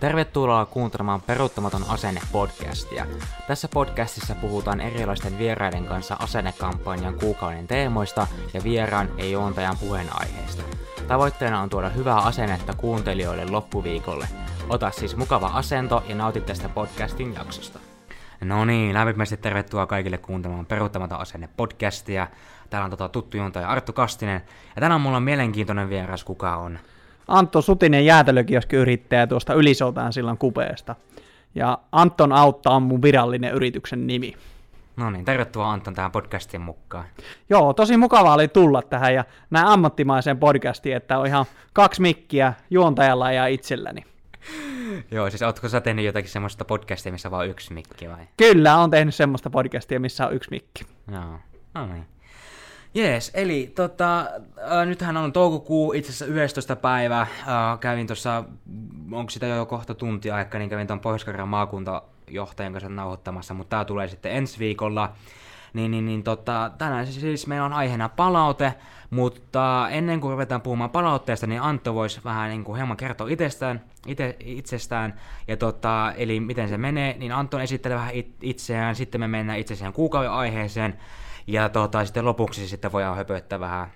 Tervetuloa kuuntelemaan Peruuttamaton asenne podcastia. Tässä podcastissa puhutaan erilaisten vieraiden kanssa asennekampanjan kuukauden teemoista ja vieraan ja juontajan puheenaiheista. Tavoitteena on tuoda hyvää asennetta kuuntelijoille loppuviikolle. Ota siis mukava asento ja nauti tästä podcastin jaksosta. No niin, lämpimästi tervetuloa kaikille kuuntelemaan Peruuttamaton asenne podcastia. Täällä on tota tuttu juontaja Arttu Kastinen. Ja tänään mulla on mielenkiintoinen vieras, kuka on Antto Sutinen jäätelökioskiyrittäjä tuosta Ylisoutaan sillan kupeesta. Ja Anton Autta on mun virallinen yrityksen nimi. No niin, tervetuloa Anton tähän podcastin mukaan. Joo, tosi mukavaa oli tulla tähän ja näin ammattimaiseen podcastiin, että on ihan kaksi mikkiä juontajalla ja itselläni. Joo, siis ootko sä tehnyt jotakin semmoista podcastia, missä on vain yksi mikki vai? Kyllä, on tehnyt semmoista podcastia, missä on yksi mikki. Joo, no niin. Jees, eli tota, äh, nythän on toukokuu, itse asiassa 11. päivä. Äh, kävin tuossa, onko sitä jo kohta tunti aikaa, niin kävin tuon pohjois maakuntajohtajan kanssa nauhoittamassa, mutta tämä tulee sitten ensi viikolla. Niin, niin, niin tota, tänään siis meillä on aiheena palaute, mutta ennen kuin ruvetaan puhumaan palautteesta, niin Antto voisi vähän niin kuin hieman kertoa itsestään, ite, itsestään, ja tota, eli miten se menee, niin Anton esittelee vähän it, itseään, sitten me mennään itse siihen kuukauden aiheeseen, ja tota, sitten lopuksi sitten voidaan höpöttää vähän,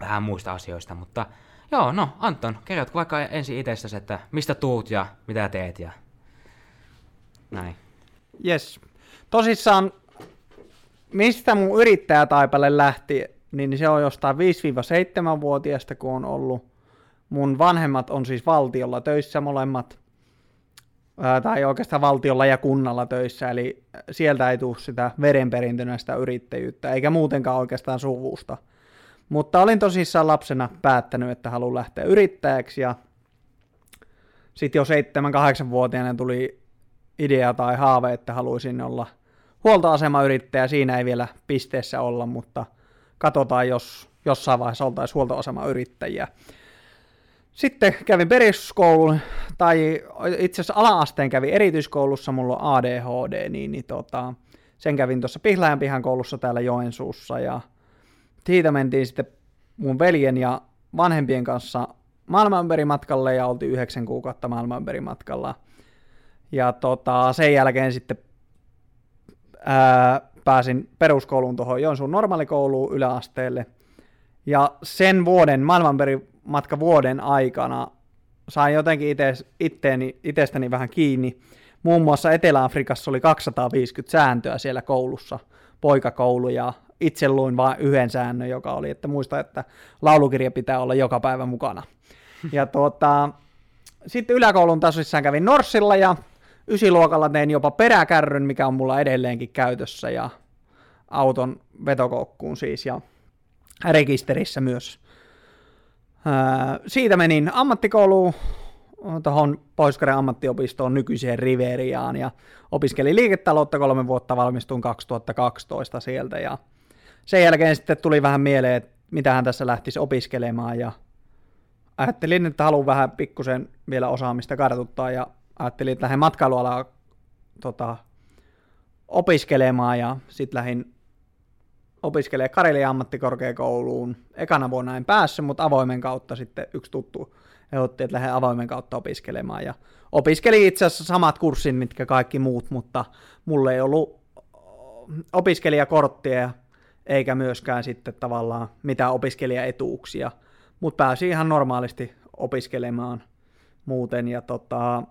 vähän muista asioista, mutta joo, no Anton, kerrotko vaikka ensin itsestäsi, että mistä tuut ja mitä teet ja näin. Yes. Tosissaan, mistä mun yrittäjätaipale lähti, niin se on jostain 5-7-vuotiaasta, kun on ollut. Mun vanhemmat on siis valtiolla töissä molemmat, tai oikeastaan valtiolla ja kunnalla töissä, eli sieltä ei tule sitä verenperintönä sitä yrittäjyyttä, eikä muutenkaan oikeastaan suvusta. Mutta olin tosissaan lapsena päättänyt, että haluan lähteä yrittäjäksi, ja sitten jo 7-8-vuotiaana tuli idea tai haave, että haluaisin olla huoltoasemayrittäjä. Siinä ei vielä pisteessä olla, mutta katsotaan, jos jossain vaiheessa oltaisiin huoltoasemayrittäjiä. Sitten kävin peruskoulun, tai itse asiassa ala-asteen kävin erityiskoulussa, mulla on ADHD, niin, niin tota, sen kävin tuossa Pihlajan pihan koulussa täällä Joensuussa, ja siitä mentiin sitten mun veljen ja vanhempien kanssa maailmanperimatkalle, ja oltiin yhdeksän kuukautta maailmanperimatkalla. Ja tota, sen jälkeen sitten ää, pääsin peruskouluun tuohon Joensuun normaalikouluun yläasteelle, ja sen vuoden maailmanperi matka vuoden aikana sain jotenkin ite, itteeni, itsestäni vähän kiinni. Muun muassa Etelä-Afrikassa oli 250 sääntöä siellä koulussa, poikakoulu, ja itse luin vain yhden säännön, joka oli, että muista, että laulukirja pitää olla joka päivä mukana. Ja tuota, sitten yläkoulun tasoissaan kävin Norssilla ja ysiluokalla tein jopa peräkärryn, mikä on mulla edelleenkin käytössä ja auton vetokoukkuun siis ja rekisterissä myös siitä menin ammattikouluun tuohon pohjois ammattiopistoon nykyiseen Riveriaan ja opiskelin liiketaloutta kolme vuotta, valmistuin 2012 sieltä ja sen jälkeen sitten tuli vähän mieleen, että mitä hän tässä lähtisi opiskelemaan ja ajattelin, että haluan vähän pikkusen vielä osaamista kartuttaa ja ajattelin, että lähden matkailualaa tota, opiskelemaan ja sitten lähdin opiskelee Karelian ammattikorkeakouluun. Ekana vuonna en päässyt, mutta avoimen kautta sitten yksi tuttu ehdotti, että lähden avoimen kautta opiskelemaan. Ja opiskelin itse asiassa samat kurssit, mitkä kaikki muut, mutta mulle ei ollut opiskelijakorttia eikä myöskään sitten tavallaan mitään opiskelijaetuuksia, mutta pääsin ihan normaalisti opiskelemaan muuten. Ja tota,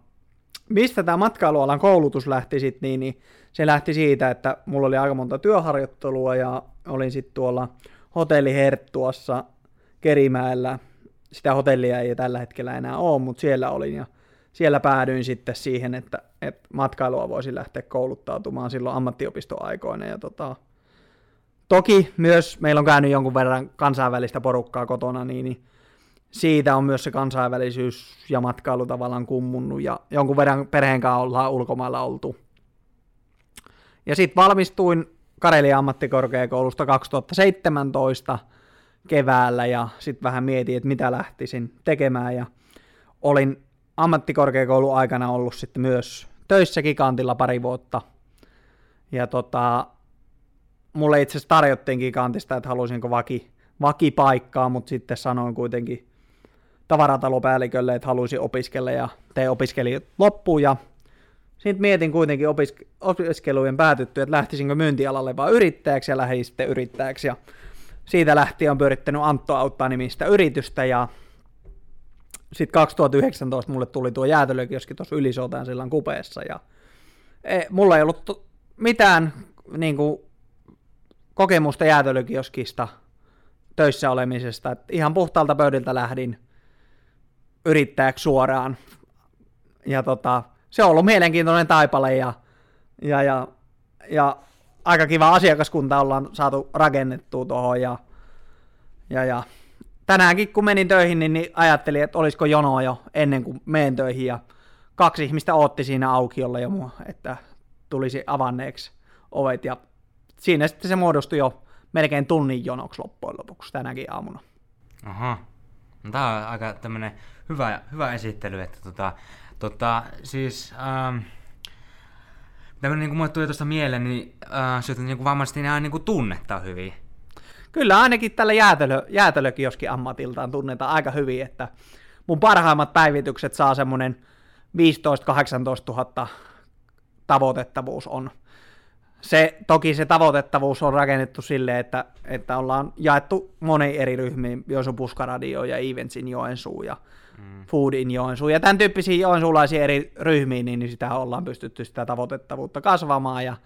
mistä tämä matkailualan koulutus lähti sitten, niin, niin se lähti siitä, että mulla oli aika monta työharjoittelua ja olin sitten tuolla hotelli Herttuassa Kerimäellä. Sitä hotellia ei tällä hetkellä enää ole, mutta siellä olin ja siellä päädyin sitten siihen, että, että matkailua voisi lähteä kouluttautumaan silloin ammattiopistoaikoina. Ja tota, toki myös meillä on käynyt jonkun verran kansainvälistä porukkaa kotona, niin, niin siitä on myös se kansainvälisyys ja matkailu tavallaan kummunnut ja jonkun verran perheen kanssa ollaan ulkomailla oltu. Ja sitten valmistuin Karelian ammattikorkeakoulusta 2017 keväällä ja sitten vähän mietin, että mitä lähtisin tekemään ja olin ammattikorkeakoulun aikana ollut sitten myös töissä Gigantilla pari vuotta. Ja tota, mulle itse asiassa tarjottiin Gigantista, että haluaisinko vaki, vakipaikkaa, mutta sitten sanoin kuitenkin tavaratalopäällikölle, että haluaisin opiskella ja tein opiskeli loppuun ja sitten mietin kuitenkin opiske- opiskelujen päätyttyä, että lähtisinkö myyntialalle vai yrittäjäksi ja lähdin sitten yrittäjäksi. Ja siitä lähtien on pyörittänyt Antto auttaa nimistä yritystä ja sitten 2019 mulle tuli tuo jäätelökioski tuossa Ylisotaan sillan kupeessa ja e, mulla ei ollut mitään niin kuin, kokemusta jäätelökioskista töissä olemisesta. Et ihan puhtaalta pöydiltä lähdin yrittäjäksi suoraan. Ja tota, se on ollut mielenkiintoinen taipale ja, ja, ja, ja aika kiva asiakaskunta ollaan saatu rakennettua tuohon ja, ja, ja tänäänkin kun menin töihin, niin, niin ajattelin, että olisiko jonoa jo ennen kuin menen töihin ja kaksi ihmistä otti siinä aukiolla jo mua, että tulisi avanneeksi ovet ja siinä sitten se muodostui jo melkein tunnin jonoksi loppujen lopuksi tänäkin aamuna. Aha. No, tämä on aika tämmönen hyvä, hyvä esittely, että tota, tota siis ähm, tämmönen niin mulle tuli tuosta mieleen, niin äh, syötät niin kuin varmasti nämä niin kuin tunnetta hyvin. Kyllä ainakin tällä jäätelö, jäätelökioskin ammatiltaan tunnetaan aika hyvin, että mun parhaimmat päivitykset saa semmoinen 15-18 000 tavoitettavuus on. Se, toki se tavoitettavuus on rakennettu silleen, että, että ollaan jaettu moni eri ryhmiin, Joensuun Puskaradio ja Eventsin Joensuu ja mm. Foodin Joensuu ja tämän tyyppisiä joensuulaisia eri ryhmiin, niin, niin sitä ollaan pystytty sitä tavoitettavuutta kasvamaan ja,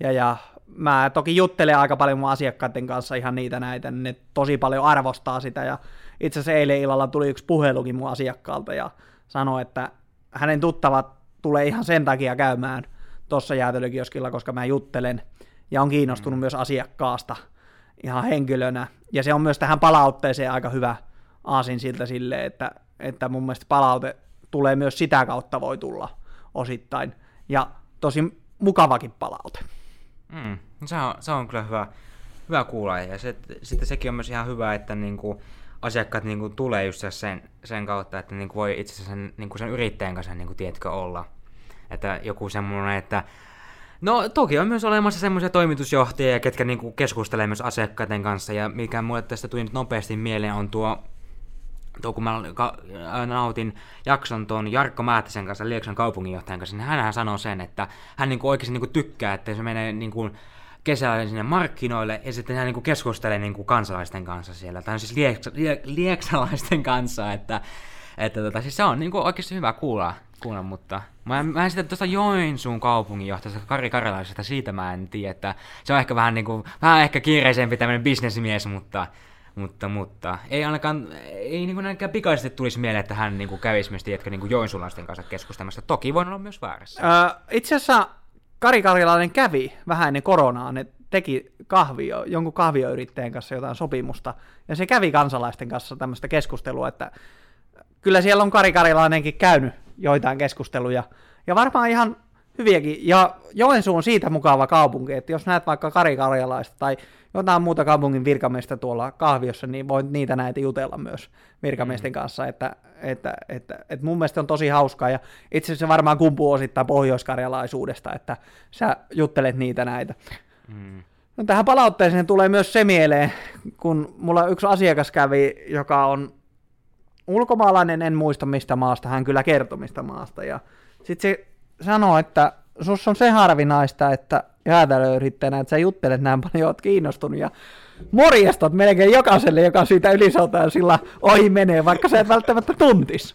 ja, ja mä toki juttelen aika paljon mun asiakkaiden kanssa ihan niitä näitä, niin ne tosi paljon arvostaa sitä ja itse asiassa eilen illalla tuli yksi puhelukin mun asiakkaalta ja sanoi, että hänen tuttavat tulee ihan sen takia käymään tuossa jäätelökioskilla, koska mä juttelen ja on kiinnostunut mm. myös asiakkaasta ihan henkilönä. Ja se on myös tähän palautteeseen aika hyvä aasin siltä sille, että, että mun mielestä palaute tulee myös sitä kautta voi tulla osittain. Ja tosi mukavakin palaute. Mm. Se, on, se on kyllä hyvä, hyvä kuulla. Ja se, sitten sekin on myös ihan hyvä, että niinku, asiakkaat niinku, tulee just sen, sen kautta, että niinku, voi itse asiassa sen, niinku, sen yrittäjän kanssa niinku, tiedätkö, olla. Että joku semmoinen, että No toki on myös olemassa semmoisia toimitusjohtajia, ketkä niinku keskustelee myös asiakkaiden kanssa, ja mikä mulle tästä tuli nyt nopeasti mieleen on tuo, tuo kun mä nautin jakson tuon Jarkko Määttäsen kanssa, Lieksan kaupunginjohtajan kanssa, niin hän sanoo sen, että hän niinku oikeasti niinku tykkää, että se menee niinku kesällä sinne markkinoille ja sitten hän niinku keskustelee niinku kansalaisten kanssa siellä, tai siis lieks, liek, lieksalaisten kanssa, että, että tota, siis se on niinku oikeasti hyvä kuulla, kuulla mutta mä en, mä en sitten tuosta Joensuun kaupunginjohtajasta Kari Karjalaisesta, siitä mä en tiedä, että se on ehkä vähän niinku, vähän ehkä kiireisempi tämmöinen bisnesmies, mutta mutta, mutta. Ei ainakaan, ei niin ainakaan pikaisesti tulisi mieleen, että hän niin kävisi myös, tiedätkö, niin kuin kanssa keskustelemassa. Toki voin olla myös väärässä. Öö, itse asiassa Kari Karjalainen kävi vähän ennen koronaa, ne teki kahvio, jonkun kahvioyrittäjän kanssa jotain sopimusta, ja se kävi kansalaisten kanssa tämmöistä keskustelua, että kyllä siellä on Kari Karjalainenkin käynyt joitain keskusteluja, ja varmaan ihan hyviäkin, ja Joensuu on siitä mukava kaupunki, että jos näet vaikka Kari Karjalaista tai jotain muuta kaupungin virkamiestä tuolla kahviossa, niin voit niitä näitä jutella myös virkamiesten mm. kanssa, että, että, että, että mun mielestä on tosi hauskaa, ja itse asiassa varmaan kumpuu osittain pohjoiskarjalaisuudesta, että sä juttelet niitä näitä. Mm. No, tähän palautteeseen tulee myös se mieleen, kun mulla yksi asiakas kävi, joka on ulkomaalainen, en muista mistä maasta, hän kyllä kertoi mistä maasta, ja sitten se sanoo, että sus on se harvinaista, että jäätelöyrittäjänä, että sä juttelet näin paljon, oot kiinnostunut ja morjestat melkein jokaiselle, joka siitä ylisoutaa sillä ohi menee, vaikka sä et välttämättä tuntis.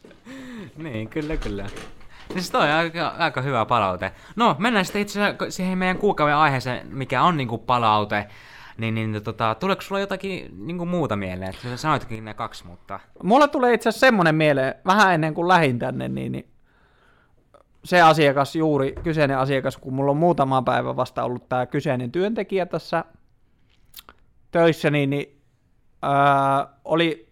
niin, kyllä, kyllä. Siis toi on aika, aika hyvä palaute. No, mennään sitten itse siihen meidän kuukauden aiheeseen, mikä on niinku palaute. Niin, niin tota, tuleeko sulla jotakin niinku muuta mieleen? Sä sanoitkin ne kaksi, mutta... Mulla tulee itse asiassa semmonen mieleen, vähän ennen kuin lähin tänne, niin, niin se asiakas juuri, kyseinen asiakas, kun mulla on muutama päivä vasta ollut tämä kyseinen työntekijä tässä töissä, niin, niin ää, oli,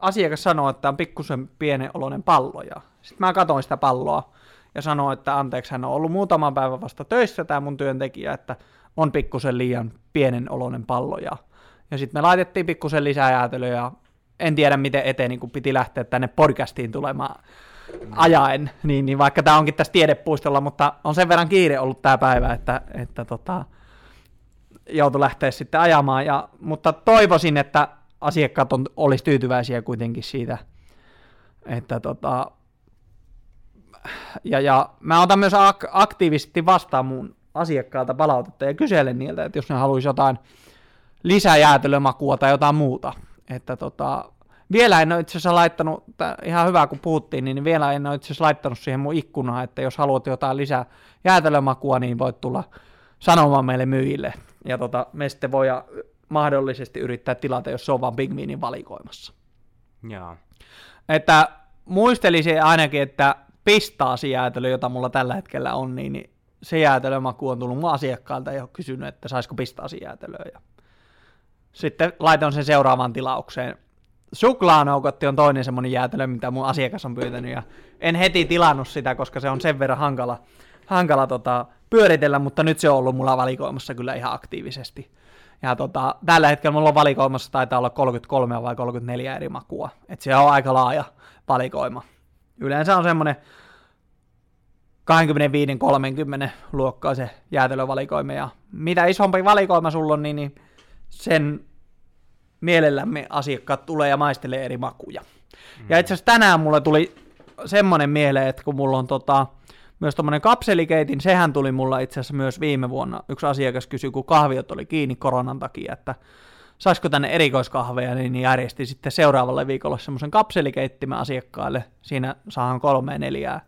asiakas sanoi, että on pikkusen pienen oloinen pallo. Ja sitten mä katsoin sitä palloa ja sanoin, että anteeksi, hän on ollut muutaman päivän vasta töissä, tämä mun työntekijä, että on pikkusen liian pienen oloinen pallo. Ja, ja sitten me laitettiin pikkusen lisää ja en tiedä miten eteen, niin kun piti lähteä tänne podcastiin tulemaan ajaen, niin, niin vaikka tämä onkin tässä tiedepuistolla, mutta on sen verran kiire ollut tämä päivä, että, että tota, joutui lähteä sitten ajamaan, ja, mutta toivoisin, että asiakkaat on, olisi tyytyväisiä kuitenkin siitä, Että tota, ja, ja mä otan myös ak- aktiivisesti vastaan mun asiakkaalta palautetta ja kyselen niiltä, että jos ne haluaisi jotain lisäjäätelömakua tai jotain muuta. Että tota, vielä en ole itse asiassa laittanut, ihan hyvä kun puhuttiin, niin vielä en ole itse asiassa laittanut siihen mun ikkunaan, että jos haluat jotain lisää jäätelömakua, niin voit tulla sanomaan meille myyjille. Ja tota, me sitten voi mahdollisesti yrittää tilata, jos se on vaan Big Minin valikoimassa. Joo. Että muistelisin ainakin, että pistaasijäätelö, jota mulla tällä hetkellä on, niin, se jäätelömaku on tullut mun asiakkaalta ja kysynyt, että saisiko pistaasijäätelöä. Ja sitten laitan sen seuraavaan tilaukseen. Suklaanoukotti on toinen semmoinen jäätelö, mitä mun asiakas on pyytänyt, ja en heti tilannut sitä, koska se on sen verran hankala, hankala tota, pyöritellä, mutta nyt se on ollut mulla valikoimassa kyllä ihan aktiivisesti. Ja tota, tällä hetkellä mulla on valikoimassa taitaa olla 33 vai 34 eri makua, että se on aika laaja valikoima. Yleensä on semmoinen 25-30 luokkaa se jäätelövalikoima, ja mitä isompi valikoima sulla on, niin, niin sen mielellämme asiakkaat tulee ja maistelee eri makuja. Mm. Ja itse asiassa tänään mulle tuli semmoinen mieleen, että kun mulla on tota, myös tuommoinen kapselikeitin, sehän tuli mulla itse asiassa myös viime vuonna. Yksi asiakas kysyi, kun kahviot oli kiinni koronan takia, että saisiko tänne erikoiskahveja, niin järjesti sitten seuraavalle viikolle semmoisen kapselikeittimen asiakkaille. Siinä saahan kolme neljää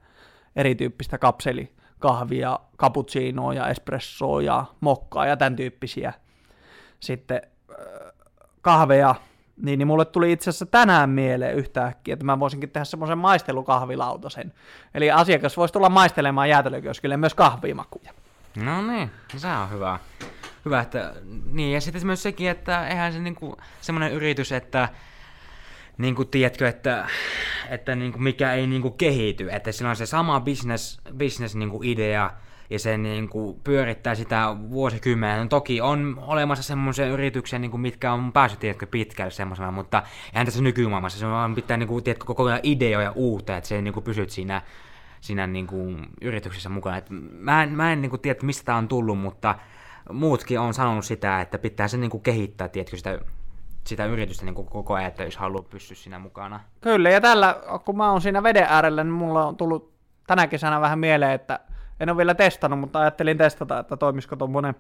erityyppistä kapselikahvia, cappuccinoa ja espressoa ja mokkaa ja tämän tyyppisiä sitten kahveja, niin, niin mulle tuli itse asiassa tänään mieleen yhtäkkiä, että mä voisinkin tehdä semmoisen maistelukahvilautasen. Eli asiakas voisi tulla maistelemaan jäätelökioskille myös kahvimakuja. No niin, se on hyvä. Hyvä, että niin, ja sitten myös sekin, että eihän se niinku semmoinen yritys, että niinku, tiedätkö, että, että niinku, mikä ei niinku kehity, että sillä on se sama business, business niinku idea, ja se niin kuin, pyörittää sitä vuosikymmenen. No, toki on olemassa semmoisia yrityksiä, niin kuin, mitkä on päässyt tiedätkö, pitkälle semmoisena, mutta eihän tässä nykymaailmassa. Se on pitää niin kuin, tiedätkö, koko ajan ideoja uutta, että se niin kuin, pysyt siinä, siinä niin kuin, yrityksessä mukana. Et mä en, mä en niin kuin, tiedä, mistä tämä on tullut, mutta muutkin on sanonut sitä, että pitää se niin kuin, kehittää tiedätkö, sitä sitä yritystä niin koko ajan, että jos haluaa pysyä siinä mukana. Kyllä, ja tällä, kun mä oon siinä veden äärellä, niin mulla on tullut tänä kesänä vähän mieleen, että en ole vielä testannut, mutta ajattelin testata, että toimisiko tuommoinen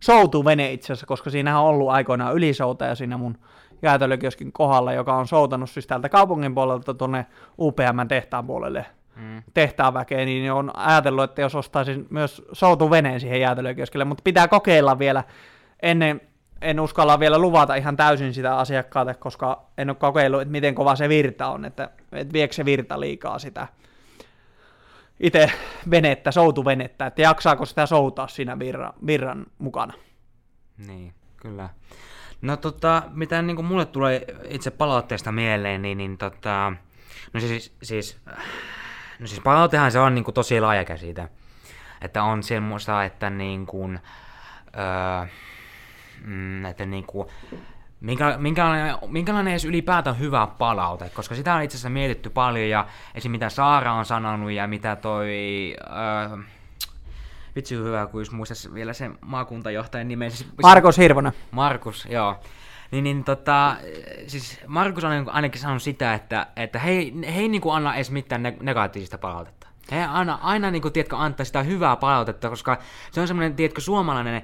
soutuvene itse asiassa, koska siinähän on ollut aikoinaan ylisoutaja siinä mun jäätelökioskin kohdalla, joka on soutanut siis täältä kaupungin puolelta tuonne UPM tehtaan puolelle mm. tehtaan väkeen, niin on ajatellut, että jos ostaisin myös soutuveneen siihen jäätelökioskille, mutta pitää kokeilla vielä ennen, en uskalla vielä luvata ihan täysin sitä asiakkaalle, koska en ole kokeillut, että miten kova se virta on, että, että viekö se virta liikaa sitä itse venettä, soutuvenettä, että jaksaako sitä soutaa siinä virran, virran mukana. Niin, kyllä. No tota, mitä niin kuin mulle tulee itse palautteesta mieleen, niin, niin tota, no siis, siis, no siis palautehan se on niin kuin tosi laaja käsite. Että on semmoista, että niin kuin, öö, että niin kuin, minkä, minkälainen, minkälainen edes ylipäätään hyvä palaute, koska sitä on itse asiassa mietitty paljon ja esim. mitä Saara on sanonut ja mitä toi... Äh, vitsi hyvä, kun just muistaisi vielä sen maakuntajohtajan nimen. Siis, Markus Hirvonen. Markus, joo. Niin, niin tota, siis Markus on ainakin sanonut sitä, että, että he, he ei niin kuin anna edes mitään negatiivista palautetta. He aina, aina niin kuin, tiedätkö, antaa sitä hyvää palautetta, koska se on semmoinen, tiedätkö, suomalainen,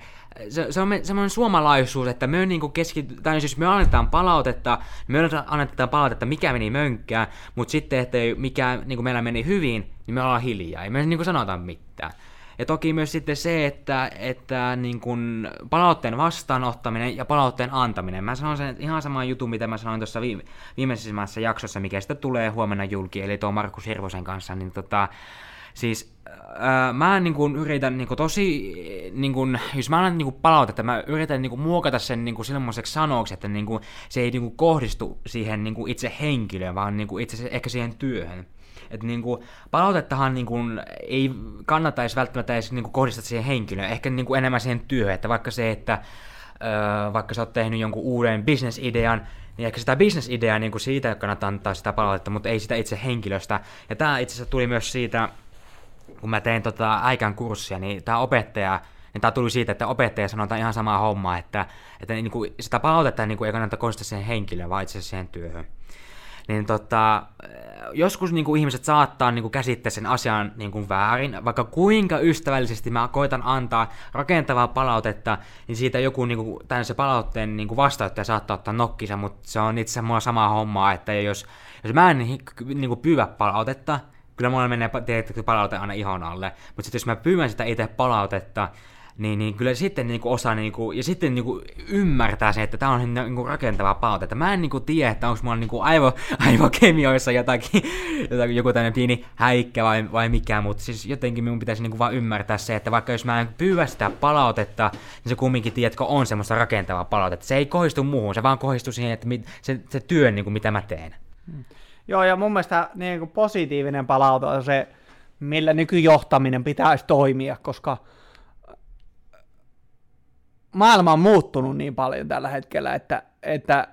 se, se on semmoinen suomalaisuus, että me niin keskity, tai siis me annetaan palautetta, me annetaan palautetta, mikä meni mönkkään, mutta sitten, että mikä niin kuin meillä meni hyvin, niin me ollaan hiljaa, ei me niin kuin sanota mitään. Ja toki myös sitten se, että, että niin kuin palautteen vastaanottaminen ja palautteen antaminen. Mä sanon sen ihan saman jutun, mitä mä sanoin tuossa viime, viimeisimmässä jaksossa, mikä sitten tulee huomenna julki, eli tuo Markus Hirvosen kanssa, niin tota, siis ää, mä niin kuin yritän niin kuin tosi, niin kuin, jos mä annan niin kuin palautetta, mä yritän niin kuin muokata sen niin kuin semmoiseksi sanoksi, että niin kuin, se ei niin kuin kohdistu siihen niin kuin itse henkilöön, vaan niin kuin itse ehkä siihen työhön. Että niinku, palautettahan niinku, ei kannata edes välttämättä edes niinku, kohdistaa siihen henkilöön, ehkä niinku, enemmän siihen työhön, että vaikka se, että vaikka sä oot tehnyt jonkun uuden bisnesidean, niin ehkä sitä bisnesideaa niin siitä kannattaa antaa sitä palautetta, mutta ei sitä itse henkilöstä. Ja tämä itse asiassa tuli myös siitä, kun mä tein tota äikän kurssia, niin tämä opettaja, niin tämä tuli siitä, että opettaja sanoi ihan samaa hommaa, että, että niin kuin sitä palautetta niin kuin ei kannata kohdistaa siihen henkilöön, vaan itse siihen työhön. Niin tota, joskus niin kuin ihmiset saattaa niin kuin käsittää sen asian niin kuin väärin, vaikka kuinka ystävällisesti mä koitan antaa rakentavaa palautetta, niin siitä joku niin kuin, tämän se palautteen niin kuin vastaanottaja saattaa ottaa nokkisa, mutta se on itse asiassa mulla sama homma, että jos, jos mä en niin kuin pyydä palautetta, kyllä mulla menee tietysti palaute aina ihon alle, mutta sitten jos mä pyydän sitä itse palautetta, niin, niin kyllä sitten niin kuin osaa niin kuin, ja sitten niin kuin ymmärtää se, että tämä on niin kuin rakentava palaute. Mä en niin kuin tiedä, että onko mulla niin kuin aivo, aivokemioissa jotakin, jotakin, joku tämmöinen pieni häikkä vai, vai mikä, mutta siis jotenkin minun pitäisi niin kuin vaan ymmärtää se, että vaikka jos mä en pyydä sitä palautetta, niin se kumminkin, tiedätkö, on semmoista rakentavaa palautetta. Se ei kohdistu muuhun, se vaan kohdistuu siihen, että se, se työ, kuin mitä mä teen. Hmm. Joo, ja mun mielestä niin kuin positiivinen palaute on se, millä nykyjohtaminen pitäisi toimia, koska maailma on muuttunut niin paljon tällä hetkellä, että, että,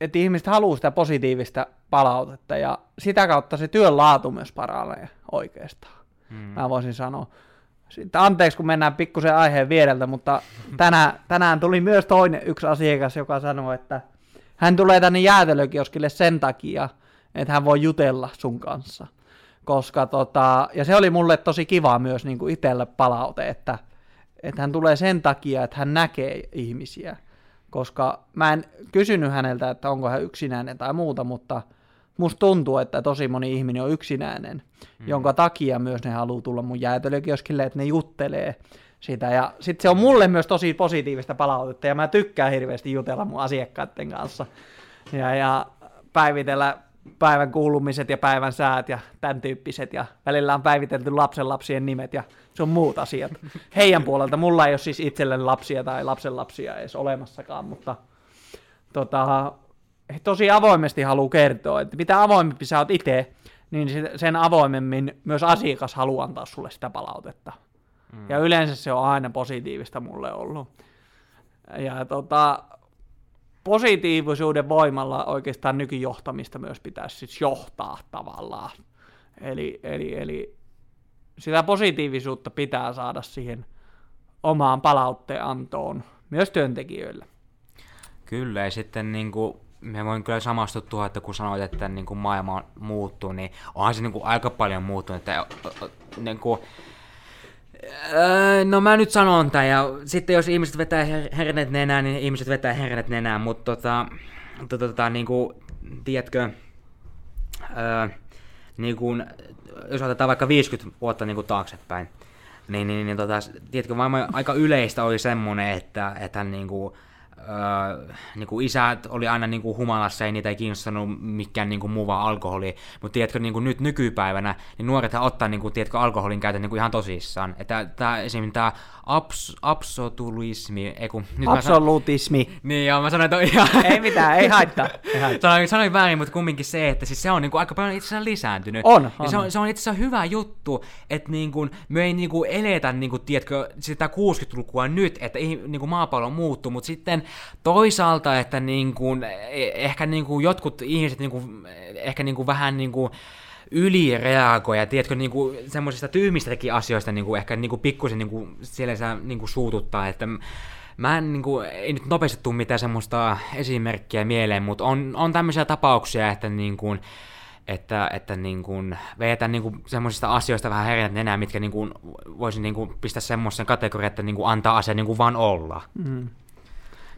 että ihmiset haluaa sitä positiivista palautetta ja sitä kautta se työn laatu myös paranee oikeastaan. Hmm. Mä voisin sanoa. Sitten anteeksi, kun mennään pikkusen aiheen viereltä, mutta tänään, tänään tuli myös toinen yksi asiakas, joka sanoi, että hän tulee tänne jäätelökioskille sen takia, että hän voi jutella sun kanssa. Koska tota, ja se oli mulle tosi kiva myös niin kuin itselle palaute, että, että hän tulee sen takia, että hän näkee ihmisiä. Koska mä en kysynyt häneltä, että onko hän yksinäinen tai muuta, mutta musta tuntuu, että tosi moni ihminen on yksinäinen, mm. jonka takia myös ne haluaa tulla mun jäätelökioskille, että ne juttelee sitä. Ja sitten se on mulle myös tosi positiivista palautetta, ja mä tykkään hirveästi jutella mun asiakkaiden kanssa. Ja, ja päivitellä päivän kuulumiset ja päivän säät ja tämän tyyppiset. Ja välillä on päivitelty lapsenlapsien nimet ja se on muut asiat. Heidän puolelta. Mulla ei ole siis itselleni lapsia tai lapsenlapsia edes olemassakaan, mutta tota, he tosi avoimesti haluaa kertoa, että mitä avoimempi sä oot itse, niin sen avoimemmin myös asiakas haluaa antaa sulle sitä palautetta. Mm. Ja yleensä se on aina positiivista mulle ollut. Ja tota, positiivisuuden voimalla oikeastaan nykyjohtamista myös pitäisi siis johtaa tavallaan. Eli, eli, eli sitä positiivisuutta pitää saada siihen omaan palautteen antoon myös työntekijöille. Kyllä, ja sitten niin kuin, me voin kyllä samastua tuohon, että kun sanoit, että niin kuin maailma muuttuu, niin onhan se niin kuin aika paljon muuttunut. Että, niin kuin, Öö, no mä nyt sanon tämän, ja sitten jos ihmiset vetää her- hernet nenään, niin ihmiset vetää hernet nenään, mutta tota, tota, tota niinku, tiedätkö, öö, niinku, jos otetaan vaikka 50 vuotta niinku taaksepäin, niin, niin, niin tota, tiedätkö, aika yleistä oli semmonen, että, että niinku, öö, niin kuin isät oli aina niin kuin humalassa, ei niitä ei kiinnostanut mikään niin kuin muu vaan alkoholi. Mutta tiedätkö, niin kuin nyt nykypäivänä, niin nuorethan ottaa niin kuin, tiedätkö, alkoholin käytön niin kuin ihan tosissaan. Että tämä, esimerkiksi tämä abs, absolutismi, ei kun, nyt Absolutismi. Mä san... Niin joo, mä sanoin, että ihan... ei mitään, ei haittaa. Ei haittaa. sanoin, sanoin väärin, mutta kumminkin se, että siis se on niin kuin aika paljon itse asiassa lisääntynyt. On, on. se on, se on itse asiassa hyvä juttu, että niin kuin, me ei niin kuin eletä, niin kuin, tiedätkö, sitä 60-lukua nyt, että niin kuin maapallo muuttuu, mutta sitten toisaalta, että niin kuin, e, ehkä niin kuin jotkut ihmiset niin kuin, ehkä niin kuin vähän niin kuin, ylireagoja, tiedätkö, niin kuin semmoisista tyhmistäkin asioista niin kuin ehkä niin kuin pikkusen niin kuin siellä se niin kuin suututtaa, että mä en, niin kuin, ei nyt nopeasti tule mitään semmoista esimerkkiä mieleen, mutta on, on tämmöisiä tapauksia, että niin kuin, että, että niin kuin vetän niin kuin semmoisista asioista vähän herät enää, mitkä niin kuin voisin niin kuin pistää semmoisen kategorian, että niin kuin antaa asia niin kuin vaan olla. Mm.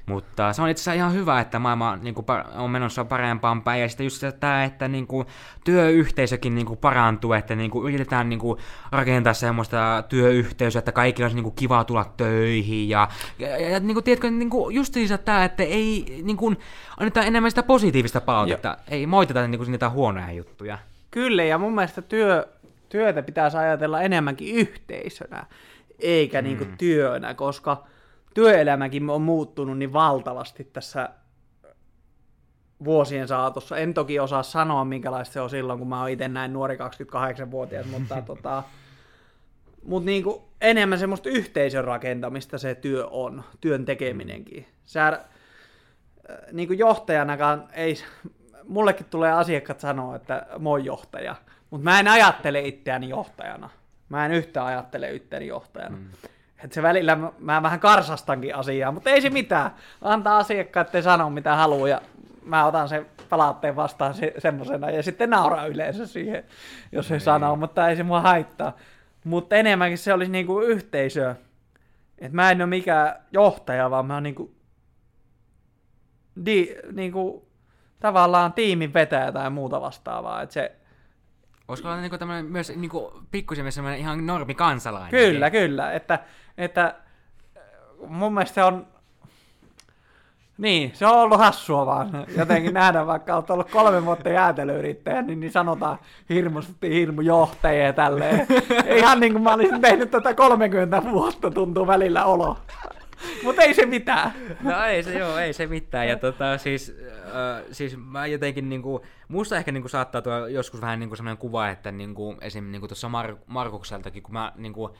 Mutta se on itse asiassa ihan hyvä, että maailma niin kuin, on menossa parempaan päin. Ja sitten just tämä, että niin kuin, työyhteisökin niin kuin, parantuu, että niin kuin, yritetään niin kuin, rakentaa semmoista työyhteisöä, että kaikilla olisi niin kuin, kiva tulla töihin. Ja, ja, ja niin kuin, tiedätkö, niin kuin, just tämä, että ei niin kuin, annetaan enemmän sitä positiivista palautetta. Ei moiteta niin kuin, niitä huonoja juttuja. Kyllä, ja mun mielestä työ, työtä pitäisi ajatella enemmänkin yhteisönä, eikä niinku mm. niin kuin, työnä, koska – työelämäkin on muuttunut niin valtavasti tässä vuosien saatossa. En toki osaa sanoa, minkälaista se on silloin, kun mä oon itse näin nuori 28-vuotias, mutta tota, mut niinku enemmän semmoista yhteisön rakentamista se työ on, työn tekeminenkin. Sä, äh, niinku johtajanakaan ei, mullekin tulee asiakkaat sanoa, että moi johtaja, mutta mä en ajattele itseäni johtajana. Mä en yhtään ajattele itseäni johtajana. Mm. Että se välillä mä vähän karsastankin asiaa, mutta ei se mitään. Antaa asiakkaiden sanoa mitä haluaa ja mä otan sen palautteen vastaan se, semmosena ja sitten nauraa yleensä siihen, jos se Niin. sanoo, mutta ei se mua haittaa. Mutta enemmänkin se olisi niinku yhteisö. Et mä en ole mikään johtaja, vaan mä oon niinku, di, niinku tavallaan tiimin vetäjä tai muuta vastaavaa. Et se, Voisiko olla niinku tämmönen myös niinku pikkusen myös semmoinen ihan normi kansalainen? Kyllä, kyllä. Että, että äh, mun mielestä se on, niin, se on ollut hassua vaan jotenkin nähdä, vaikka olet ollut kolme vuotta jäätelöyrittäjä, niin, niin sanotaan hirmusti hirmujohtajia ja tälleen. Ihan niin kuin mä olisin tehnyt tätä 30 vuotta, tuntuu välillä olo. Mutta ei se mitään. No ei se joo, ei se mitään. Ja tota, siis, äh, siis mä jotenkin niinku, musta ehkä niinku saattaa tuoda joskus vähän niinku sellainen kuva, että niinku, esim. Niinku tuossa Mar- Markukseltakin, kun mä niinku,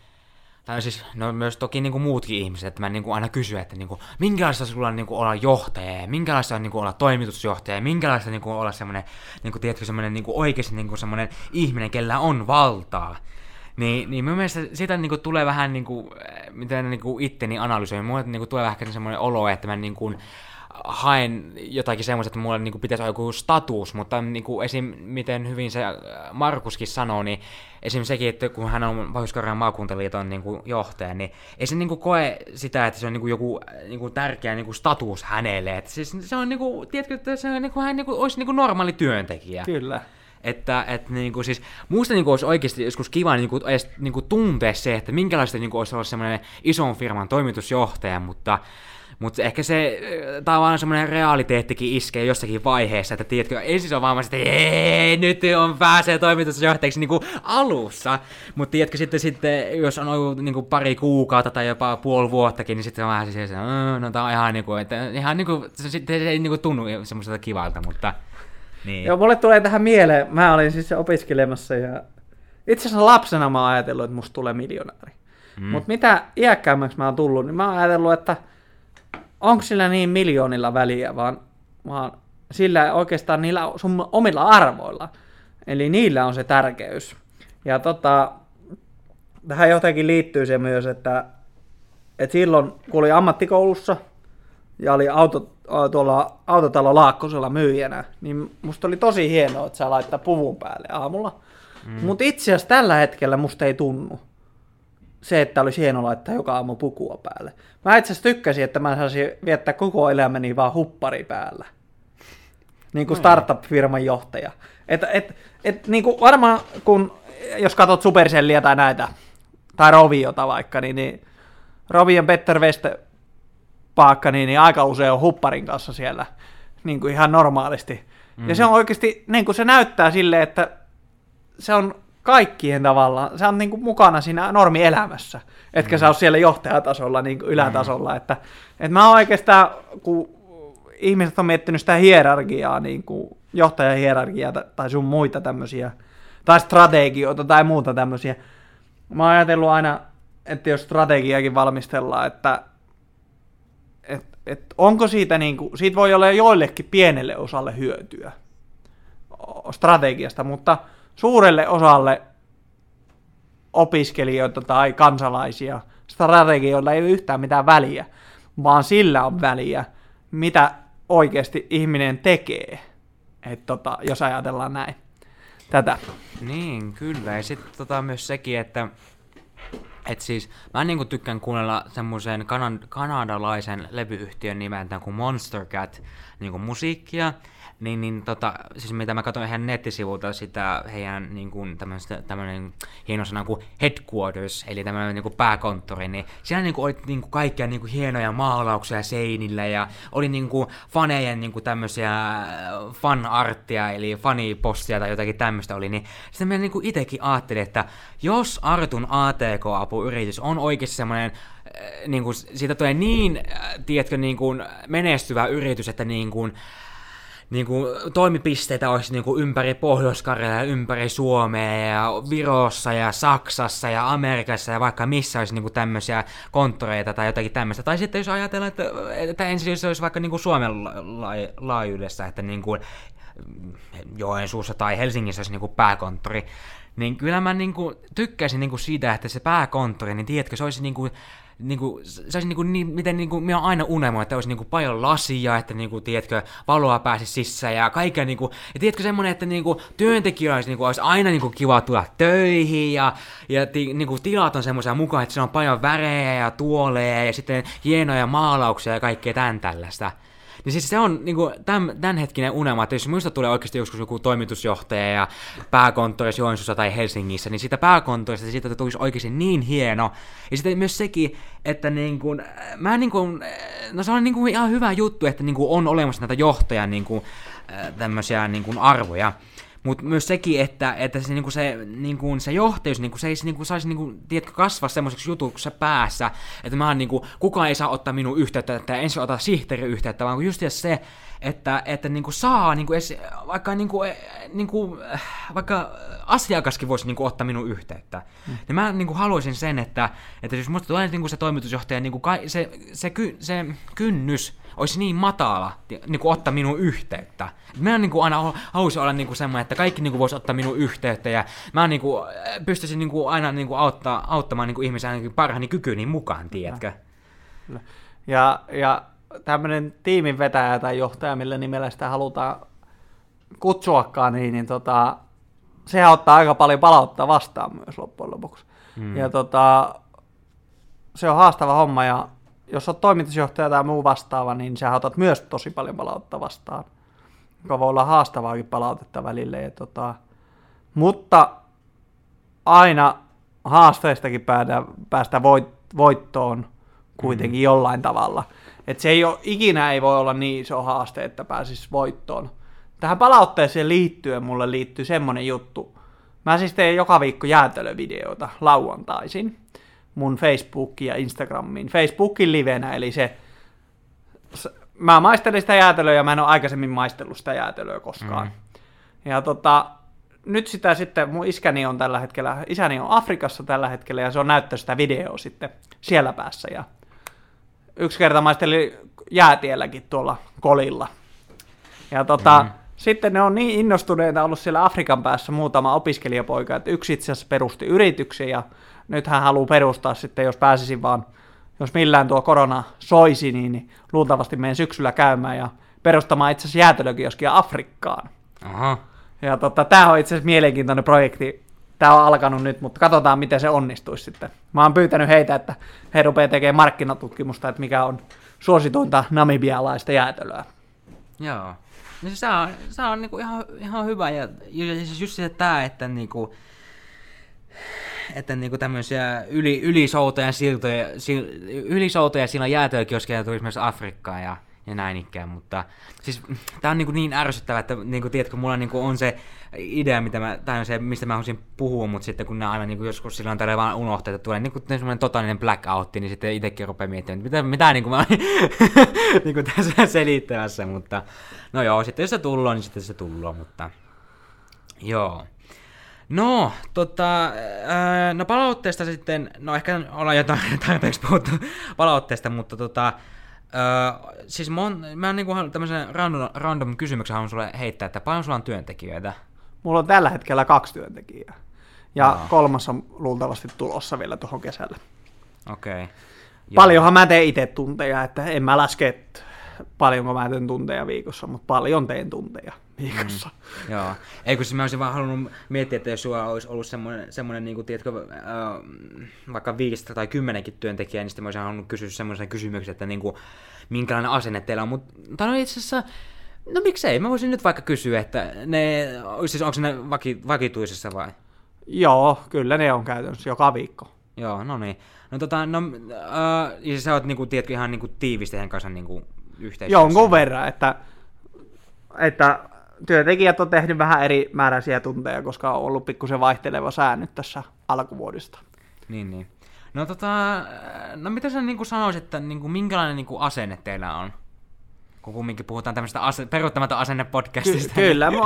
tai siis, no myös toki niinku muutkin ihmiset, että mä niinku aina kysyn, että niinku, minkälaista sulla on niinku olla johtaja, ja minkälaista on niinku olla toimitusjohtaja, ja minkälaista niinku olla semmoinen, niinku, tiedätkö, semmoinen niinku oikeasti niinku semmoinen ihminen, kellä on valtaa. Niin, niin mun mielestä siitä niinku tulee vähän niinku, äh, miten niinku itteni analysoin, mulle niinku tulee vähän semmoinen olo, että mä niinku haen jotakin semmoista, että mulla niinku pitäisi olla joku status, mutta niinku esim. miten hyvin se äh, Markuskin sanoo, niin esim. sekin, että kun hän on pohjois maakuntaliiton niinku johtaja, niin ei se niinku koe sitä, että se on niinku joku äh, niinku tärkeä niinku status hänelle. Et siis se on niinku, tiedätkö, että se on niinku, hän niinku, olisi niinku normaali työntekijä. Kyllä. Että et, niinku, siis, musta niinku, olisi oikeasti joskus kiva niinku, edes niinku, tuntea se, että minkälaista niinku, olisi olla semmoinen ison firman toimitusjohtaja, mutta mutta ehkä se äh, tavallaan semmoinen realiteettikin iskee jossakin vaiheessa, että tiedätkö, ensin se on vaan että ei, nyt on pääsee toimitusjohtajaksi niinku alussa. Mutta tiedätkö, sitten, sitten jos on ollut niinku pari kuukautta tai jopa puoli vuottakin, niin sitten on vähän siis, että "Mm, no tää on ihan niinku, että ihan niinku, se, sitten se ei niinku tunnu semmoiselta kivalta, mutta niin. Joo, mulle tulee tähän mieleen, mä olin siis opiskelemassa ja itse asiassa lapsena mä oon ajatellut, että musta tulee miljonääri. Mm. Mutta mitä iäkkäämmäksi mä oon tullut, niin mä oon ajatellut, että onko sillä niin miljoonilla väliä, vaan, vaan sillä oikeastaan niillä sun omilla arvoilla. Eli niillä on se tärkeys. Ja tota, tähän jotenkin liittyy se myös, että, että silloin kun oli ammattikoulussa ja oli auto, tuolla autotalo Laakkosella myyjänä, niin musta oli tosi hienoa, että saa laittaa puvun päälle aamulla. Mm. Mutta itse asiassa tällä hetkellä musta ei tunnu se, että olisi hieno laittaa joka aamu pukua päälle. Mä itse asiassa tykkäsin, että mä saisin viettää koko elämäni vaan huppari päällä. Niin kuin startup-firman johtaja. Et, et, et, niin kuin varmaan, kun, jos katsot Supercellia tai näitä, tai Roviota vaikka, niin, niin Rovion Petter Weste paakka, niin, niin aika usein on hupparin kanssa siellä niin kuin ihan normaalisti. Mm. Ja se on oikeasti, niin kuin se näyttää silleen, että se on kaikkien tavallaan, se on niin kuin mukana siinä normielämässä, etkä mm. sä ole siellä johtajatasolla, niin kuin ylätasolla. Mm. Että, että mä oikeastaan, kun ihmiset on miettinyt sitä hierarkiaa, niin kuin johtajahierarkiaa tai sun muita tämmöisiä, tai strategioita tai muuta tämmöisiä, mä oon ajatellut aina, että jos strategiakin valmistellaan, että et, onko siitä, niin kuin, siitä voi olla joillekin pienelle osalle hyötyä strategiasta, mutta suurelle osalle opiskelijoita tai kansalaisia strategioilla ei ole yhtään mitään väliä, vaan sillä on väliä, mitä oikeasti ihminen tekee, Et tota, jos ajatellaan näin tätä. Niin, kyllä. Ja sitten tota, myös sekin, että et siis mä niinku tykkään kuunnella semmoisen kanan, kanadalaisen levyyhtiön nimeltä kuin Monster Cat niinku musiikkia. Niin, niin tota, siis mitä mä katsoin heidän nettisivulta sitä heidän niin kuin tämmöinen hieno sana kuin headquarters, eli tämmöinen niin kuin pääkonttori, niin siellä niin kuin oli niin kuin kaikkia niin kuin hienoja maalauksia seinillä ja oli niin kuin fanejen niin kuin tämmöisiä fanarttia, eli fanipostia tai jotakin tämmöistä oli, niin sitten mä niin kuin itekin ajattelin, että jos Artun ATK-apuyritys on oikeasti semmoinen niin kuin, siitä tulee niin, tiedätkö, niin kuin menestyvä yritys, että niin kuin, niin kuin, toimipisteitä olisi niin kuin, ympäri pohjois ja ympäri Suomea ja Virossa ja Saksassa ja Amerikassa ja vaikka missä olisi niin kuin, tämmöisiä konttoreita tai jotakin tämmöistä. Tai sitten jos ajatellaan, että, että ensin se olisi vaikka niin kuin Suomen la- la- laajuudessa, että niin kuin, Joensuussa tai Helsingissä olisi niin kuin pääkonttori, niin kyllä mä niin kuin, tykkäisin niin kuin siitä, että se pääkonttori, niin tiedätkö, se olisi niin kuin, niinku, se olisi niinku, niin, miten niinku, minä aina unelmoinut, että olisi niinku paljon lasia, että niinku, tiedätkö, valoa pääsisi sisään ja kaikkea niinku, ja tiedätkö semmoinen, että niinku, työntekijöillä olisi, niinku, olisi aina niinku, kiva tulla töihin ja, ja ti, niinku, tilat on semmoisia mukaan, että se on paljon värejä ja tuoleja ja sitten hienoja maalauksia ja kaikkea tämän tällaista. Niin siis se on niinku, tämän, tämänhetkinen unelma, että jos muista tulee oikeasti joskus joku toimitusjohtaja ja pääkonttori Joensuussa tai Helsingissä, niin siitä pääkonttorista siitä tulisi oikeasti niin hieno. Ja sitten myös sekin, että niinku, mä niinku, no se on niinku ihan hyvä juttu, että niinku on olemassa näitä johtajan niinku, tämmöisiä niinku arvoja. Mutta myös sekin, että, että se, niinku se, niinku, se johtajuus niinku, se ei niinku, saisi niinku, tiedätkö, kasvaa semmoiseksi jutuksi päässä, että mä oon, niinku, kukaan ei saa ottaa minun yhteyttä, että ensin ottaa sihteeri yhteyttä, vaan just se, että, että niinku saa, niinku, edes, vaikka, niinku, niinku, vaikka asiakaskin voisi niinku, ottaa minun yhteyttä. Mm. Ja mä niinku, haluaisin sen, että, että jos musta tulee niinku, se toimitusjohtaja, niinku, se, se, ky, se kynnys olisi niin matala niin kuin ottaa minun yhteyttä. Mä niin kuin aina haluaisin olla niin kuin semmoinen, että kaikki niin kuin voisi ottaa minun yhteyttä ja mä niin kuin, pystyisin niin kuin aina niin kuin auttaa, auttamaan niin kuin ihmisiä ainakin parhaani kykyni mukaan, tiedätkö? Ja, ja tämmöinen tiimin vetäjä tai johtaja, millä nimellä sitä halutaan kutsuakaan, niin, niin tota, sehän ottaa aika paljon palauttaa vastaan myös loppujen lopuksi. Hmm. Ja tota, se on haastava homma ja jos olet toimitusjohtaja tai muu vastaava, niin sä otat myös tosi paljon palautetta vastaan, joka voi olla haastavaakin palautetta välille. Ja tota, mutta aina haasteistakin päästä, päästä voit, voittoon kuitenkin mm. jollain tavalla. Et se ei ole, ikinä ei voi olla niin iso haaste, että pääsis voittoon. Tähän palautteeseen liittyen mulle liittyy semmonen juttu. Mä siis teen joka viikko jäätelövideoita lauantaisin mun Facebookiin ja Instagramiin. Facebookin livenä, eli se, mä maistelin sitä jäätelöä ja mä en ole aikaisemmin maistellut sitä jäätelöä koskaan. Mm. Ja tota, nyt sitä sitten, mun iskäni on tällä hetkellä, isäni on Afrikassa tällä hetkellä ja se on näyttänyt sitä videoa sitten siellä päässä. Ja yksi kerta maistelin jäätielläkin tuolla kolilla. Ja tota, mm. sitten ne on niin innostuneita ollut siellä Afrikan päässä muutama opiskelijapoika, että yksi itse asiassa perusti yrityksen ja nyt hän haluaa perustaa sitten, jos pääsisin vaan, jos millään tuo korona soisi, niin, niin luultavasti menen syksyllä käymään ja perustamaan itse asiassa jäätelökioskia Afrikkaan. Aha. Ja tota, tämä on itse asiassa mielenkiintoinen projekti. Tämä on alkanut nyt, mutta katsotaan, miten se onnistuisi sitten. Mä oon pyytänyt heitä, että he rupeaa tekemään markkinatutkimusta, että mikä on suosituinta namibialaista jäätelöä. Joo. No se on, se on niinku ihan, ihan hyvä. Ja, ja siis just se tämä, että niinku, että niinku tämmöisiä yli, ylisoutoja siltoja, sil, ylisoutoja silloin jäätelökioskeja tulisi myös Afrikkaan ja, ja näin ikään, mutta siis tää on niinku niin ärsyttävää, että niinku, tiedätkö, mulla niinku on se idea, mitä mä, tai on se, mistä mä haluaisin puhua, mutta sitten kun ne aina niinku joskus silloin tällä vaan unohtaa, että tulee niinku semmoinen totaalinen blackout, niin sitten itsekin rupeaa miettimään, että mitä, mitä niinku mä niinku tässä selittämässä, mutta no joo, sitten jos se tulloo, niin sitten se tulloo, mutta joo. No, tota, ää, no palautteesta sitten, no ehkä ollaan jotain tarpeeksi puhuttu palautteesta, mutta tota, ää, siis mon, mä niinku tämmöisen random, random kysymyksen haluan sulle heittää, että paljon sulla on työntekijöitä? Mulla on tällä hetkellä kaksi työntekijää. Ja no. kolmas on luultavasti tulossa vielä tuohon kesällä. Okei. Okay. Paljonhan mä teen itse tunteja, että en mä laske, paljonko mä teen tunteja viikossa, mutta paljon teen tunteja viikossa. Mm, joo. Eikö siis mä olisin vaan halunnut miettiä, että jos sulla olisi ollut semmoinen, semmoinen niin kuin, tiedätkö, äh, vaikka viisi tai kymmenenkin työntekijää, niin sitten mä olisin halunnut kysyä semmoisen kysymyksen, että niin kuin, minkälainen asenne teillä on. Mutta no itse asiassa, no miksei, mä voisin nyt vaikka kysyä, että ne, siis onko ne vaki, vakituisessa vai? Joo, kyllä ne on käytännössä joka viikko. Joo, no niin. No tota, no, äh, ja sä oot niinku, tiedätkö, ihan niinku tiivisti heidän kanssa niinku yhteistyössä. Jonkun verran, että, että työntekijät on tehnyt vähän eri määräisiä tunteja, koska on ollut pikkusen vaihteleva säännöt tässä alkuvuodesta. Niin, niin. No tota, no mitä sä niin sanoisit, että niin kuin, minkälainen niin kuin asenne teillä on? Kun kumminkin puhutaan tämmöistä ase- peruuttamaton asenne-podcastista. Ky- kyllä, mä,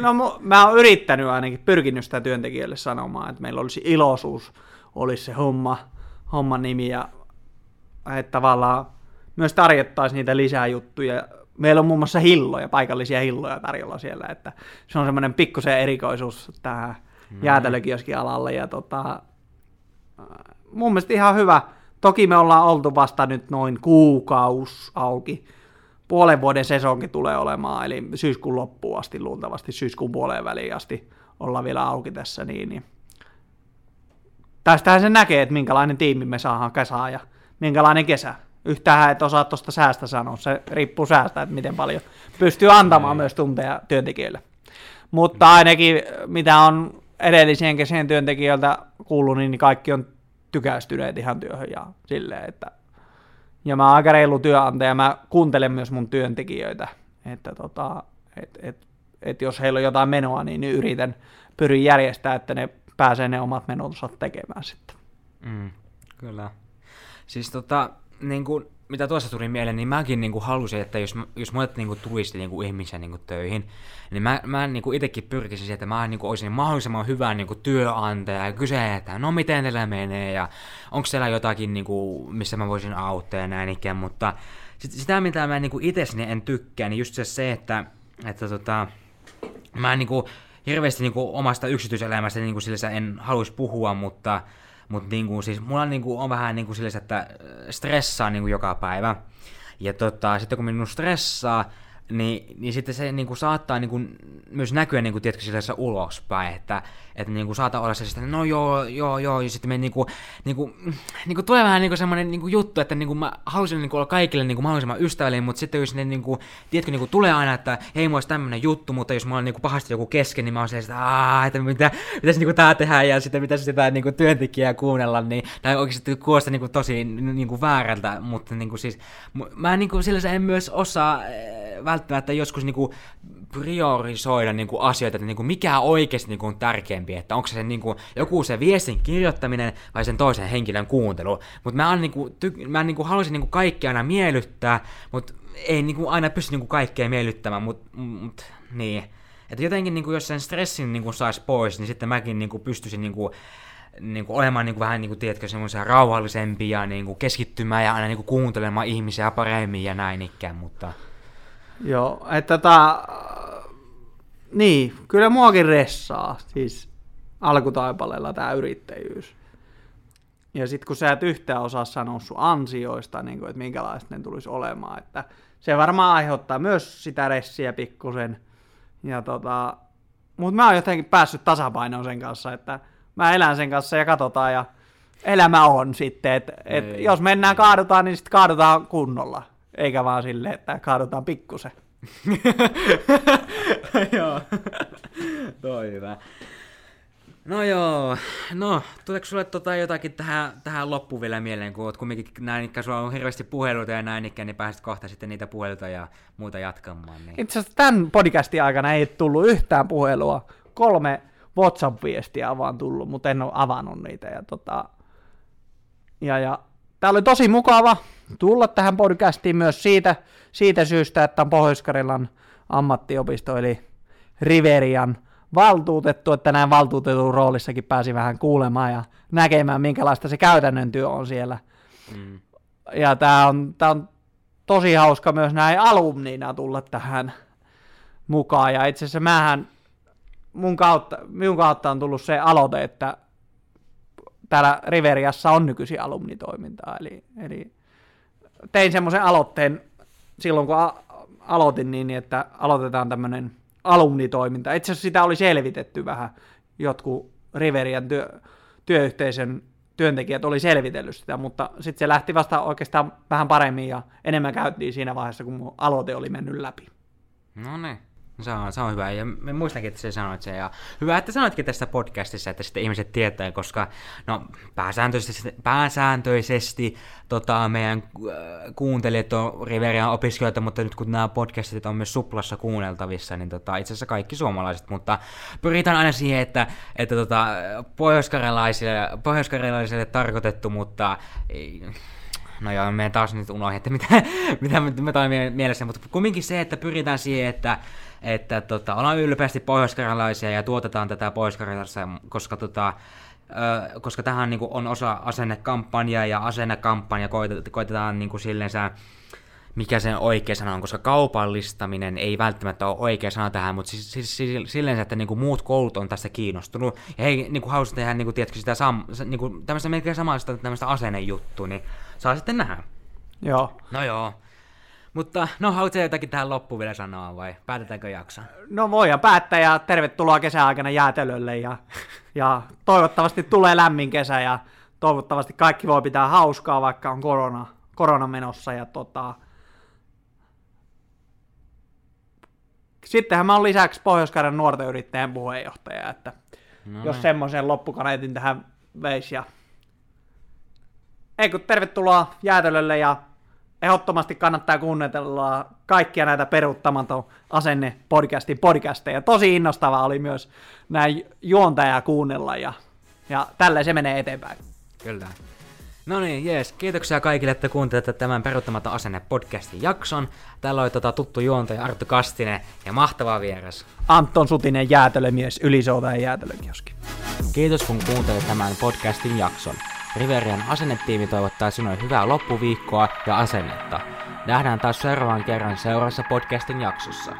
no, mä, mä oon yrittänyt ainakin, pyrkinyt sitä työntekijöille sanomaan, että meillä olisi iloisuus, olisi se homma, homman nimi ja että tavallaan myös tarjottaisiin niitä lisää juttuja meillä on muun muassa hilloja, paikallisia hilloja tarjolla siellä, että se on semmoinen pikkusen erikoisuus tähän mm. jäätelökioskin alalle ja tota, mun mielestä ihan hyvä Toki me ollaan oltu vasta nyt noin kuukaus auki. Puolen vuoden sesonkin tulee olemaan, eli syyskuun loppuun asti luultavasti, syyskuun puoleen väliin asti ollaan vielä auki tässä. Niin, niin. Tästähän se näkee, että minkälainen tiimi me saadaan kesään ja minkälainen kesä. Yhtään et osaa tuosta säästä sanoa, se riippuu säästä, että miten paljon pystyy antamaan myös tunteja työntekijöille. Mutta ainakin mitä on edellisen kesän työntekijöiltä kuullut, niin kaikki on tykästyneet ihan työhön ja silleen, että ja mä oon aika reilu työnantaja, mä kuuntelen myös mun työntekijöitä, että tota, et, et, et jos heillä on jotain menoa, niin yritän pyrin järjestää, että ne pääsee ne omat menonsa tekemään sitten. Mm, kyllä. Siis tota, niin kuin, mitä tuossa tuli mieleen, niin mäkin niin kuin halusin, että jos, jos mulle niin kuin tulisi niin kuin ihmisiä niin kuin töihin, niin mä, mä niin kuin itsekin pyrkisin siihen, että mä niin kuin olisin mahdollisimman hyvä niin kuin työnantaja ja kyse, että no miten teillä menee ja onko siellä jotakin, niin kuin, missä mä voisin auttaa ja näin ikään, mutta sit, sitä mitä mä niin kuin itse en tykkää, niin just se, se että, että tota, mä niin kuin, hirveästi niin kuin, omasta yksityiselämästä niin kuin, sillä en haluaisi puhua, mutta mutta niinku, siis mulla niinku, on vähän niinku sillä, että stressaa niinku joka päivä. Ja tota, sitten kun minun stressaa, niin, niin sitten se niin kuin, saattaa niin kuin, myös näkyä niin kuin, tiedätkö, sillä ulospäin, että, että niin kuin, saattaa olla se, että no joo, joo, joo, ja sitten me niin kuin, niin kuin, niin kuin, tulee vähän niin kuin, semmoinen niin kuin, juttu, että niin kuin, mä haluaisin niin kuin, olla kaikille niin kuin, mahdollisimman ystävällinen, mutta sitten jos ne niin kuin, tiedätkö, niin kuin, tulee aina, että hei, mulla olisi tämmöinen juttu, mutta jos mulla on niin kuin, pahasti joku kesken, niin mä oon se, että että mitä, pitäisi niin kuin, tää tehdä, ja sitten pitäisi sitä niin kuin, työntekijää kuunnella, niin, tai oikeasti kuulosta niin kuin, tosi niin kuin, väärältä, mutta niin kuin, siis, mä niin kuin, sillä en myös osaa välttämättä joskus niinku priorisoida niinku asioita, että niinku mikä oikeasti niinku on tärkeämpi, että onko se niinku joku se viestin kirjoittaminen vai sen toisen henkilön kuuntelu. Mutta mä, niinku, ty- mä niinku haluaisin niinku kaikkea aina miellyttää, mutta ei niinku aina pysty niinku kaikkea miellyttämään, mutta mut, niin. Että jotenkin niinku, jos sen stressin niinku saisi pois, niin sitten mäkin niinku pystyisin niinku, niin kuin olemaan niin kuin vähän, niin kuin, tiedätkö, semmoisia rauhallisempia, niin kuin keskittymään ja aina niin kuin kuuntelemaan ihmisiä paremmin ja näin ikään, mutta... Joo, että tota, niin, kyllä muakin ressaa, siis alkutaipaleella tämä yrittäjyys. Ja sitten kun sä et yhtään osaa sanoa sun ansioista, niin kuin, että minkälaista ne tulisi olemaan, että se varmaan aiheuttaa myös sitä ressiä pikkusen. Ja tota, mutta mä oon jotenkin päässyt tasapainoon sen kanssa, että mä elän sen kanssa ja katsotaan ja elämä on sitten, että et jos mennään kaadutaan, niin sitten kaadutaan kunnolla. Eikä vaan silleen, että kaadutaan pikkusen. joo. Toi hyvä. No joo, no tuleeko sulle tota jotakin tähän, tähän loppuun vielä mieleen, kun oot kumminkin näin, että sulla on hirveästi puheluita ja näin ikään, niin pääsit kohta sitten niitä puheluita ja muuta jatkamaan. Niin. Itse asiassa tämän podcastin aikana ei tullut yhtään puhelua. Kolme WhatsApp-viestiä on vaan tullut, mutta en ole avannut niitä. Ja, tota, ja, ja Tämä oli tosi mukava tulla tähän podcastiin myös siitä, siitä syystä, että on pohjois ammattiopisto, eli Riverian valtuutettu, että näin valtuutetun roolissakin pääsi vähän kuulemaan ja näkemään, minkälaista se käytännön työ on siellä. Mm. Ja tämä on, tää on tosi hauska myös näin alumniina tulla tähän mukaan. Ja itse asiassa mähän, mun kautta, minun kautta on tullut se aloite, että täällä Riveriassa on nykyisin alumnitoimintaa, eli, eli tein semmoisen aloitteen silloin, kun a- aloitin niin, että aloitetaan tämmöinen alumnitoiminta. Itse asiassa sitä oli selvitetty vähän. Jotkut Riverian työ, työyhteisön työntekijät oli selvitellyt sitä, mutta sitten se lähti vasta oikeastaan vähän paremmin ja enemmän käyttiin siinä vaiheessa, kun mun aloite oli mennyt läpi. No niin. Se on, se on hyvä, ja me muistankin, että sä sanoit sen, ja hyvä, että sanoitkin tästä podcastissa, että sitten ihmiset tietää, koska no, pääsääntöisesti, pääsääntöisesti tota, meidän äh, kuuntelijat on Riverian opiskelijoita, mutta nyt kun nämä podcastit on myös suplassa kuunneltavissa, niin tota, itse asiassa kaikki suomalaiset, mutta pyritään aina siihen, että, että tota, pohjoiskarjalaisille, pohjoiskarjalaisille tarkoitettu, mutta ei, no joo, me taas nyt unohdin, että mitä, mitä me toimii mielessä, mutta kumminkin se, että pyritään siihen, että että tota, ollaan ylpeästi pohjoiskarjalaisia ja tuotetaan tätä pohjois koska tota, koska tähän niin kuin, on osa asennekampanjaa ja asennekampanja koitetaan niin kuin, silleensä, mikä sen oikea sana on, koska kaupallistaminen ei välttämättä ole oikea sana tähän, mutta siis, siis, siis silleen, että niinku muut koulut on tästä kiinnostunut, ja hei, niinku haluaisi tehdä niinku, tiedätkö, sitä sam, niinku, tämmöistä melkein samanlaista tämmöistä asennejuttua, niin saa sitten nähdä. Joo. No joo. Mutta no, haluatko jotakin tähän loppuun vielä sanoa vai päätetäänkö jaksaa? No voidaan päättää ja tervetuloa kesäaikana jäätelölle ja, ja toivottavasti tulee lämmin kesä ja toivottavasti kaikki voi pitää hauskaa, vaikka on korona, korona menossa ja tota, Sittenhän mä oon lisäksi pohjois nuorten yrittäjän puheenjohtaja, että no jos niin. semmoisen loppukaneetin tähän veisi. Ja... Ei kun tervetuloa jäätelölle ja ehdottomasti kannattaa kuunnella kaikkia näitä peruuttamaton asenne podcastin podcasteja. Tosi innostava oli myös näin juontaja kuunnella ja, ja tällä se menee eteenpäin. Kyllä. No niin, jees. Kiitoksia kaikille, että kuuntelette tämän Peruuttamatta asenne podcastin jakson. Täällä oli tota tuttu juontaja Arttu Kastinen ja mahtava vieras. Anton Sutinen jäätelömies, ylisouta jäätelökioski. Kiitos kun kuuntelit tämän podcastin jakson. Riverian asennetiimi toivottaa sinulle hyvää loppuviikkoa ja asennetta. Nähdään taas seuraavan kerran seuraavassa podcastin jaksossa.